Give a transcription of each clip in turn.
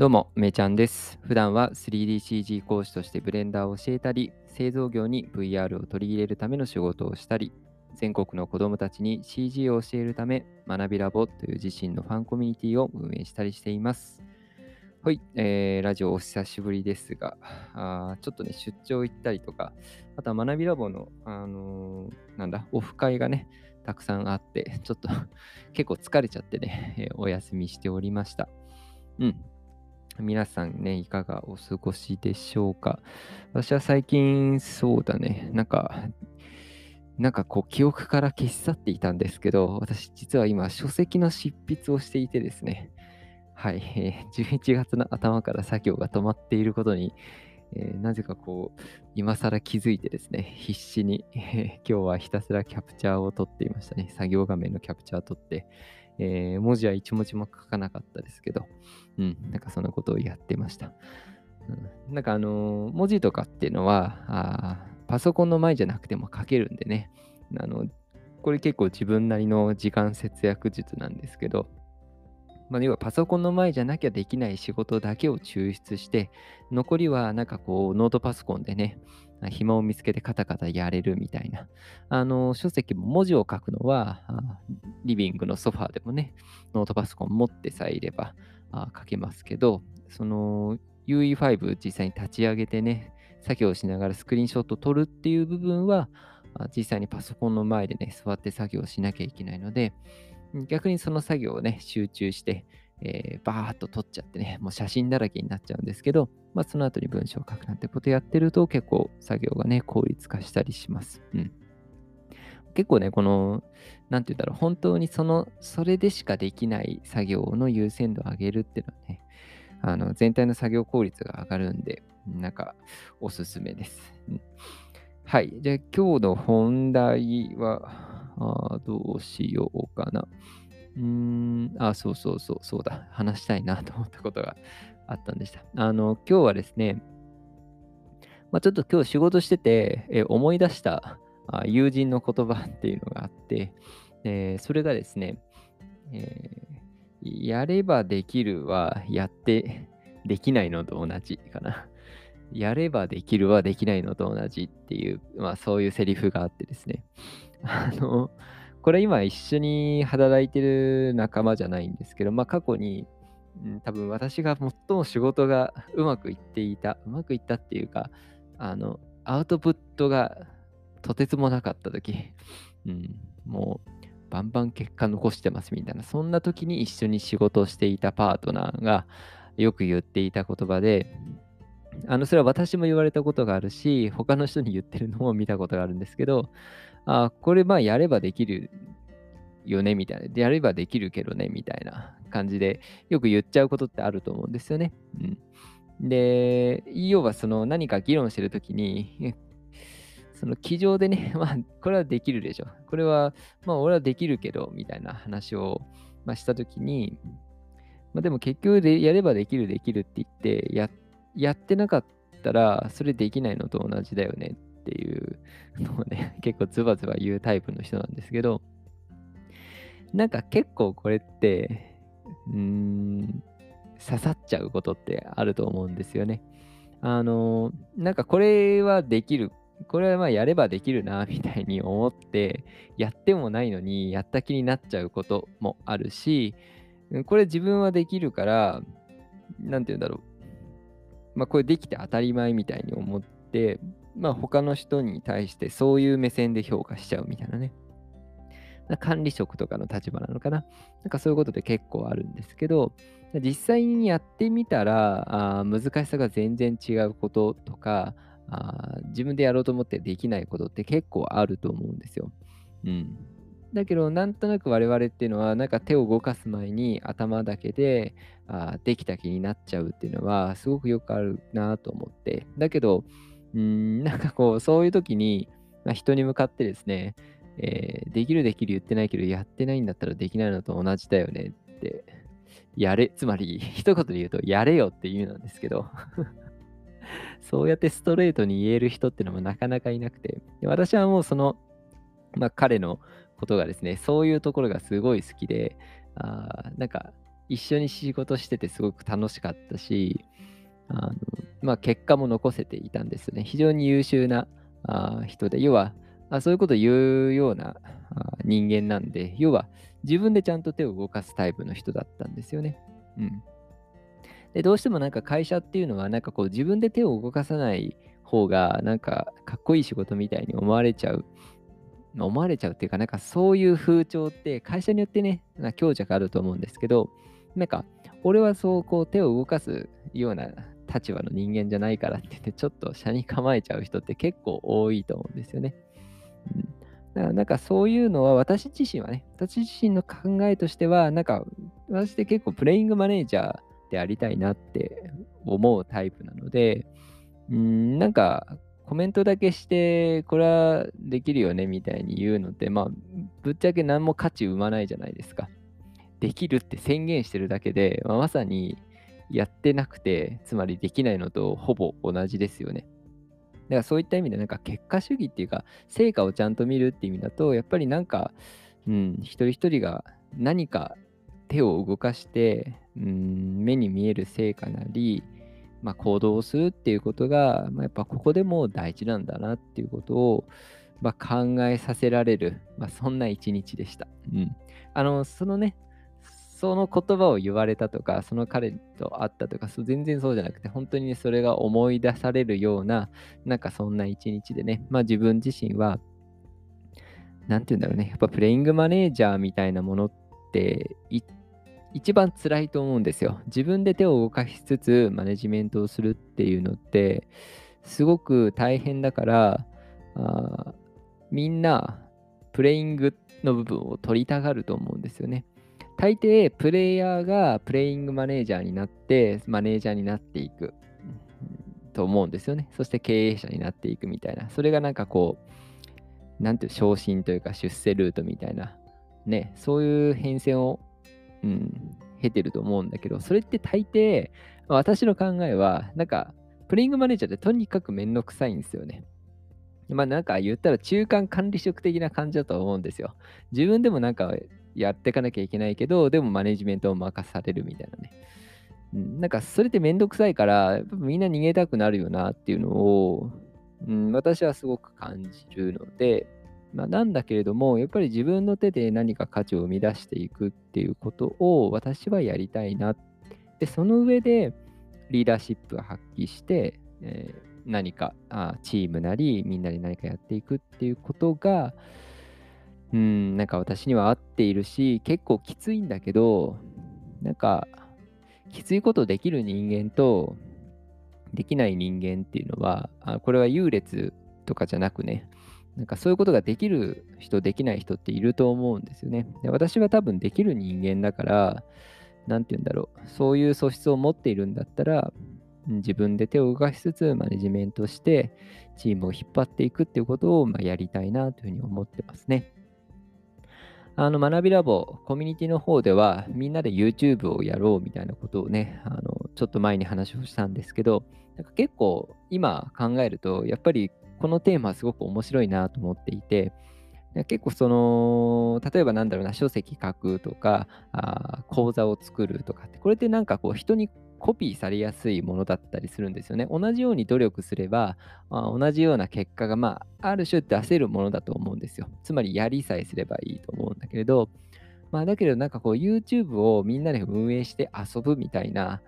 どうも、めちゃんです。普段は 3DCG 講師としてブレンダーを教えたり、製造業に VR を取り入れるための仕事をしたり、全国の子どもたちに CG を教えるため、学びラボという自身のファンコミュニティを運営したりしています。はい、えー、ラジオお久しぶりですが、あちょっとね、出張行ったりとか、あとは学びラボの、あのーなんだ、オフ会がね、たくさんあって、ちょっと 結構疲れちゃってね、えーお休みしておりました。うん。皆さんね、いかがお過ごしでしょうか？私は最近、そうだね、なんか、なんかこう、記憶から消し去っていたんですけど、私、実は今、書籍の執筆をしていてですね、はい、えー11月の頭から作業が止まっていることに、えーなぜかこう、今更気づいてですね、必死に、えー今日はひたすらキャプチャーを撮っていましたね。作業画面のキャプチャーを撮って、えー文字は一文字も書かなかったですけど、うん、なんかそんなことをやってました。うん、なんかあのー文字とかっていうのはあパソコンの前じゃなくても書けるんでね、あのこれ結構自分なりの時間節約術なんですけど、まあ、要はパソコンの前じゃなきゃできない仕事だけを抽出して、残りはなんかこうノートパソコンでね、暇を見つけてカタカタやれるみたいな。あの書籍も文字を書くのはリビングのソファーでもね、ノートパソコン持ってさえいれば書けますけど、その UE5 実際に立ち上げてね、作業しながらスクリーンショット撮るっていう部分は、実際にパソコンの前でね、座って作業しなきゃいけないので、逆にその作業をね、集中して、えーバーッと撮っちゃってね、もう写真だらけになっちゃうんですけど、まあ、その後に文章を書くなんてことやってると結構作業がね、効率化したりします。うん。結構ね、この、なんて言うんだろう、本当にその、それでしかできない作業の優先度を上げるっていうのはね、あの全体の作業効率が上がるんで、なんかおすすめです。うんはい。じゃあ今日の本題は、あどうしようかな。うーん、あ、そうそうそう、そうだ。話したいなと思ったことがあったんでした。あの、今日はですね、まあ、ちょっと今日仕事してて、え思い出したあ友人の言葉っていうのがあって、えーそれがですね、えーやればできるはやってできないのと同じかな。やればできるはできないのと同じっていう、まあそういうセリフがあってですね。あの、これ今一緒に働いてる仲間じゃないんですけど、まあ過去に、うん多分私が最も仕事がうまくいっていた、うまくいったっていうか、あの、アウトプットがとてつもなかった時、うん、もうバンバン結果残してますみたいな、そんな時に一緒に仕事をしていたパートナーがよく言っていた言葉で、あの、それは私も言われたことがあるし、他の人に言ってるのも見たことがあるんですけど、あこれまあやればできるよねみたいな、でやればできるけどねみたいな感じでよく言っちゃうことってあると思うんですよね。うん、で、要はその何か議論してるときに、その机上でね、まあこれはできるでしょ。これはまあ俺はできるけどみたいな話を、まあ、したときに、まあ、でも結局でやればできるできるって言ってややってなかったらそれできないのと同じだよねっていうのをね 結構ズバズバ言うタイプの人なんですけどなんか結構これってうん刺さっちゃうことってあると思うんですよね。あのなんかこれはできるこれはまあやればできるなみたいに思ってやってもないのにやった気になっちゃうこともあるしこれ自分はできるからなんて言うんだろうまあこれできて当たり前みたいに思ってまあ他の人に対してそういう目線で評価しちゃうみたいなね管理職とかの立場なのかななんかそういうことで結構あるんですけど実際にやってみたらあ難しさが全然違うこととかあ自分でやろうと思ってできないことって結構あると思うんですよ。うん。だけど、なんとなく我々っていうのは、なんか手を動かす前に頭だけであできた気になっちゃうっていうのは、すごくよくあるなと思って。だけど、うん、なんかこう、そういう時に、まあ、人に向かってですね、えーできるできる言ってないけど、やってないんだったらできないのと同じだよねって、やれ、つまり、一言で言うと、やれよっていうなんですけど、そうやってストレートに言える人っていうのもなかなかいなくて、私はもうその、まあ、彼のことがですね、そういうところがすごい好きで、あーなんか、一緒に仕事しててすごく楽しかったし、あのまあ、結果も残せていたんですね。非常に優秀なあ人で、要はあそういうことを言うようなあ人間なんで、要は自分でちゃんと手を動かすタイプの人だったんですよね。うん。で、どうしてもなんか会社っていうのは、なんかこう自分で手を動かさない方が、なんかかっこいい仕事みたいに思われちゃう。思われちゃうっていうか、なんかそういう風潮って会社によってね、強弱あると思うんですけど、なんか俺はそうこう手を動かすような立場の人間じゃないからって言って、ちょっと車に構えちゃう人って結構多いと思うんですよね。うん、だからなんかそういうのは私自身はね、私自身の考えとしては、なんか私って結構プレイングマネージャーでありたいなって思うタイプなので、うん、なんかコメントだけして、これはできるよねみたいに言うのって、まあ、ぶっちゃけ何も価値生まないじゃないですか。できるって宣言してるだけで、まあ、まさにやってなくて、つまりできないのとほぼ同じですよね。だからそういった意味でなんか結果主義っていうか、成果をちゃんと見るっていう意味だと、やっぱりなんか、うん、一人一人が何か手を動かして、うん、目に見える成果なり、まあ、行動をするっていうことが、まあ、やっぱここでも大事なんだなっていうことを、まあ、考えさせられる、まあ、そんな一日でした。うん。あの、そのね、その言葉を言われたとか、その彼と会ったとかそう、全然そうじゃなくて、本当にね、それが思い出されるような、なんかそんな一日でね、まあ自分自身は、なんて言うんだろうね、やっぱプレイングマネージャーみたいなものって、一番辛いと思うんですよ。自分で手を動かしつつ、マネジメントをするっていうのって、すごく大変だから、あみんな、プレイングの部分を取りたがると思うんですよね。大抵プレイヤーがプレイングマネージャーになってマネージャーになっていくと思うんですよね。そして経営者になっていくみたいな。それがなんかこう、なんていう昇進というか出世ルートみたいな、ね、そういう変遷を、うん、経てると思うんだけど、それって大抵、私の考えは、なんか、プレイングマネージャーってとにかくめんどくさいんですよね。まあなんか言ったら中間管理職的な感じだと思うんですよ。自分でもなんかやっていかなきゃいけないけど、でもマネジメントを任されるみたいなね。うん、なんかそれってめんどくさいから、みんな逃げたくなるよなっていうのを、うん、私はすごく感じるので、まあ、なんだけれども、やっぱり自分の手で何か価値を生み出していくっていうことを私はやりたいな。で、その上でリーダーシップを発揮して、えー、何かあチームなりみんなで何かやっていくっていうことが、うん、なんか私には合っているし、結構きついんだけど、なんか、きついことできる人間と、できない人間っていうのは、あこれは優劣とかじゃなくね、なんかそういうことができる人、できない人っていると思うんですよね。で私は多分できる人間だから、なんて言うんだろう、そういう素質を持っているんだったら、自分で手を動かしつつマネジメントしてチームを引っ張っていくっていうことをまやりたいなというふうに思ってますね。あの学びラボコミュニティの方ではみんなで YouTube をやろうみたいなことをね、あのちょっと前に話をしたんですけど、なんか結構今考えるとやっぱりこのテーマはすごく面白いなと思っていて、結構その、例えばなんだろうな、書籍書くとか、あ講座を作るとかって、これってなんかこう人にコピーされやすいものだったりするんですよね。同じように努力すれば、まあ、同じような結果が、まあ、ある種出せるものだと思うんですよ。つまり、やりさえすればいいと思うんだけれど、まあ、だけど、なんかこう、YouTube をみんなで運営して遊ぶみたいな、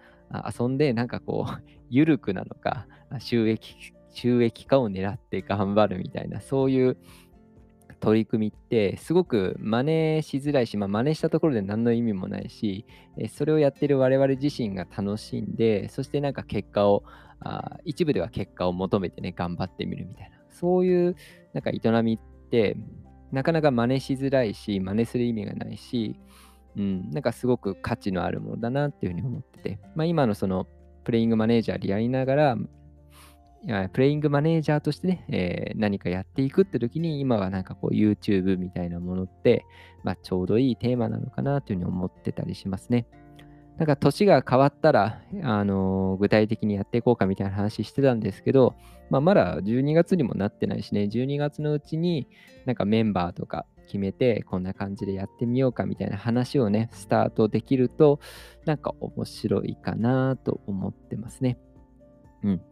遊んで、なんかこう、ゆるくなのか、収益、収益化を狙って頑張るみたいな、そういう取り組みってすごく真似しづらいし、まあ、真似したところで何の意味もないし、それをやってる我々自身が楽しんで、そしてなんか結果を、あ一部では結果を求めてね、頑張ってみるみたいな、そういうなんか営みって、なかなか真似しづらいし、真似する意味がないし、うん、なんかすごく価値のあるものだなっていうふうに思ってて、まあ、今のそのプレイングマネージャーでやりながら、プレイングマネージャーとしてね、えー、何かやっていくって時に、今はなんかこう YouTube みたいなものって、まあ、ちょうどいいテーマなのかなというふうに思ってたりしますね。なんか年が変わったら、あのー、具体的にやっていこうかみたいな話してたんですけど、まあ、まだ12月にもなってないしね、12月のうちになんかメンバーとか決めて、こんな感じでやってみようかみたいな話をね、スタートできると、なんか面白いかなと思ってますね。うん。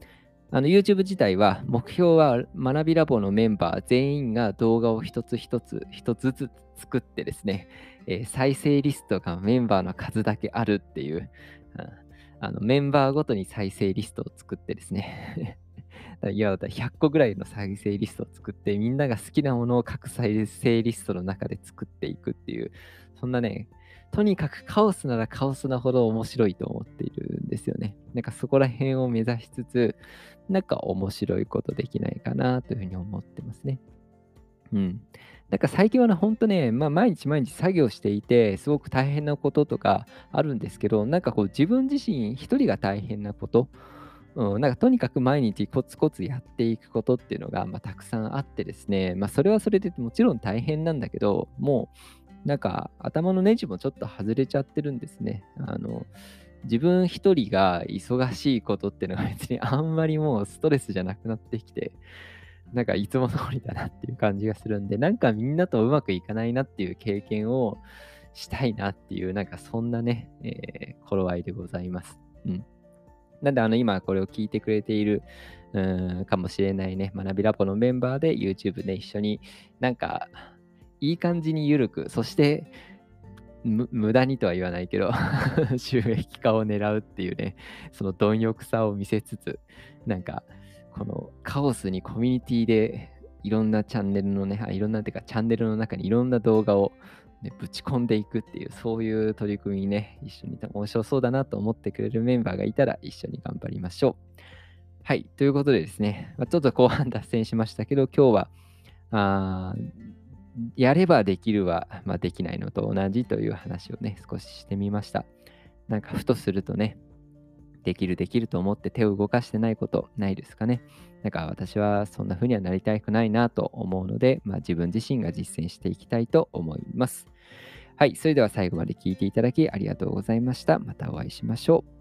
あの YouTube 自体は目標は学びラボのメンバー全員が動画を一つ一つ一つずつ作ってですね、えー、再生リストがメンバーの数だけあるっていう、うん、あのメンバーごとに再生リストを作ってですね いや、100個ぐらいの再生リストを作って、みんなが好きなものを各再生リストの中で作っていくっていう、そんなね、とにかくカオスならカオスなほど面白いと思っているんですよね。なんかそこら辺を目指しつつ、なんか面白いことできないかなというふうに思ってますね。うん。なんか最近はね、ほんとね、まあ、毎日毎日作業していて、すごく大変なこととかあるんですけど、なんかこう自分自身一人が大変なこと、うん、なんかとにかく毎日コツコツやっていくことっていうのが、まあ、たくさんあってですね、まあ、それはそれでもちろん大変なんだけど、もうなんか頭のネジもちょっと外れちゃってるんですね。あの自分一人が忙しいことっていうのが別にあんまりもうストレスじゃなくなってきて、なんかいつも通りだなっていう感じがするんで、なんかみんなとうまくいかないなっていう経験をしたいなっていう、なんかそんなね、えー、頃合いでございます。うん。なんで、あの、今これを聞いてくれている、うん、かもしれないね、学びラボのメンバーで YouTube で一緒になんか、いい感じに緩く、そして無駄にとは言わないけど 収益化を狙うっていうね、その貪欲さを見せつつ、なんか、このカオスにコミュニティでいろんなチャンネルのね、いろんなてかチャンネルの中にいろんな動画を、ね、ぶち込んでいくっていう、そういう取り組みにね、一緒に面白そうだなと思ってくれるメンバーがいたら一緒に頑張りましょう。はい、ということでですね、まあ、ちょっと後半脱線しましたけど、今日は、あやればできるは、まあ、できないのと同じという話をね、少ししてみました。なんかふとするとね、できるできると思って手を動かしてないことないですかね。なんか私はそんな風にはなりたくないなと思うので、まあ、自分自身が実践していきたいと思います。はい、それでは最後まで聞いていただきありがとうございました。またお会いしましょう。